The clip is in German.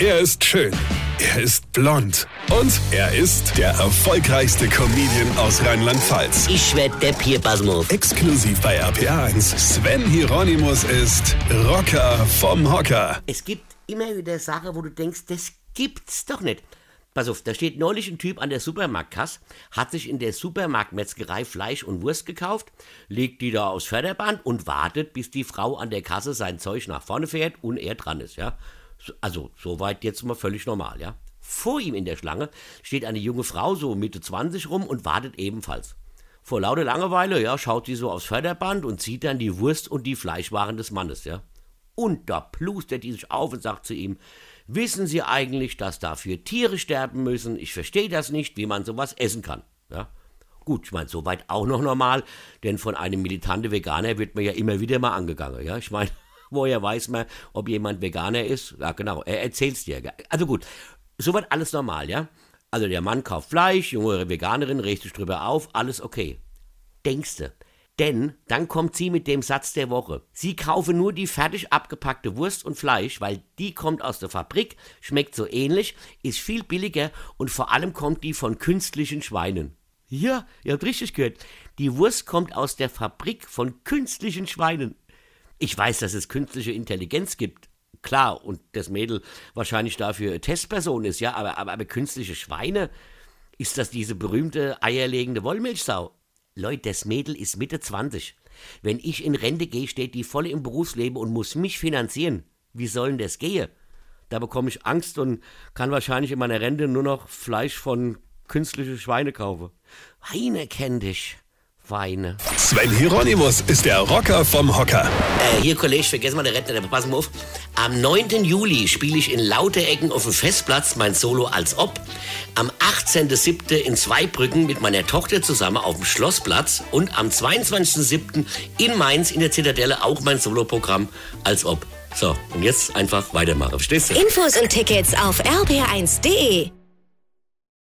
Er ist schön. Er ist blond. Und er ist der erfolgreichste Comedian aus Rheinland-Pfalz. Ich werd der Pierpasmus. Exklusiv bei RPA1. Sven Hieronymus ist Rocker vom Hocker. Es gibt immer wieder Sachen, wo du denkst, das gibt's doch nicht. Pass auf, da steht neulich ein Typ an der Supermarktkasse, hat sich in der Supermarktmetzgerei Fleisch und Wurst gekauft, legt die da aufs Förderband und wartet, bis die Frau an der Kasse sein Zeug nach vorne fährt und er dran ist, ja. Also, soweit jetzt mal völlig normal, ja. Vor ihm in der Schlange steht eine junge Frau, so Mitte 20 rum, und wartet ebenfalls. Vor lauter Langeweile, ja, schaut sie so aufs Förderband und sieht dann die Wurst und die Fleischwaren des Mannes, ja. Und da plustert die sich auf und sagt zu ihm, wissen Sie eigentlich, dass dafür Tiere sterben müssen? Ich verstehe das nicht, wie man sowas essen kann. Ja? Gut, ich meine, soweit auch noch normal, denn von einem militanten Veganer wird man ja immer wieder mal angegangen. Ja? Ich meine, woher weiß man, ob jemand Veganer ist? Ja, genau, er erzählt's dir. Also gut, soweit alles normal, ja? Also der Mann kauft Fleisch, junge Veganerin regt sich drüber auf, alles okay. Denkste, denn dann kommt sie mit dem Satz der Woche. Sie kaufe nur die fertig abgepackte Wurst und Fleisch, weil die kommt aus der Fabrik, schmeckt so ähnlich, ist viel billiger und vor allem kommt die von künstlichen Schweinen. Ja, ihr habt richtig gehört. Die Wurst kommt aus der Fabrik von künstlichen Schweinen. Ich weiß, dass es künstliche Intelligenz gibt. Klar, und das Mädel wahrscheinlich dafür Testperson ist, ja, aber, aber, aber künstliche Schweine? Ist das diese berühmte eierlegende Wollmilchsau? Leute, das Mädel ist Mitte 20. Wenn ich in Rente gehe, steht die voll im Berufsleben und muss mich finanzieren. Wie soll denn das gehen? Da bekomme ich Angst und kann wahrscheinlich in meiner Rente nur noch Fleisch von künstlichen Schweine kaufen. Weine kenn dich. Weine. Sven Hieronymus ist der Rocker vom Hocker. Äh, hier, Kollege, vergessen mal den Rentner, pass mal auf. Am 9. Juli spiele ich in Lauterecken auf dem Festplatz mein Solo als Ob. Am 18.07. in Zweibrücken mit meiner Tochter zusammen auf dem Schlossplatz. Und am 22.07. in Mainz in der Zitadelle auch mein Soloprogramm als Ob. So, und jetzt einfach weitermachen. Verstehst du? Infos und Tickets auf rb1.de.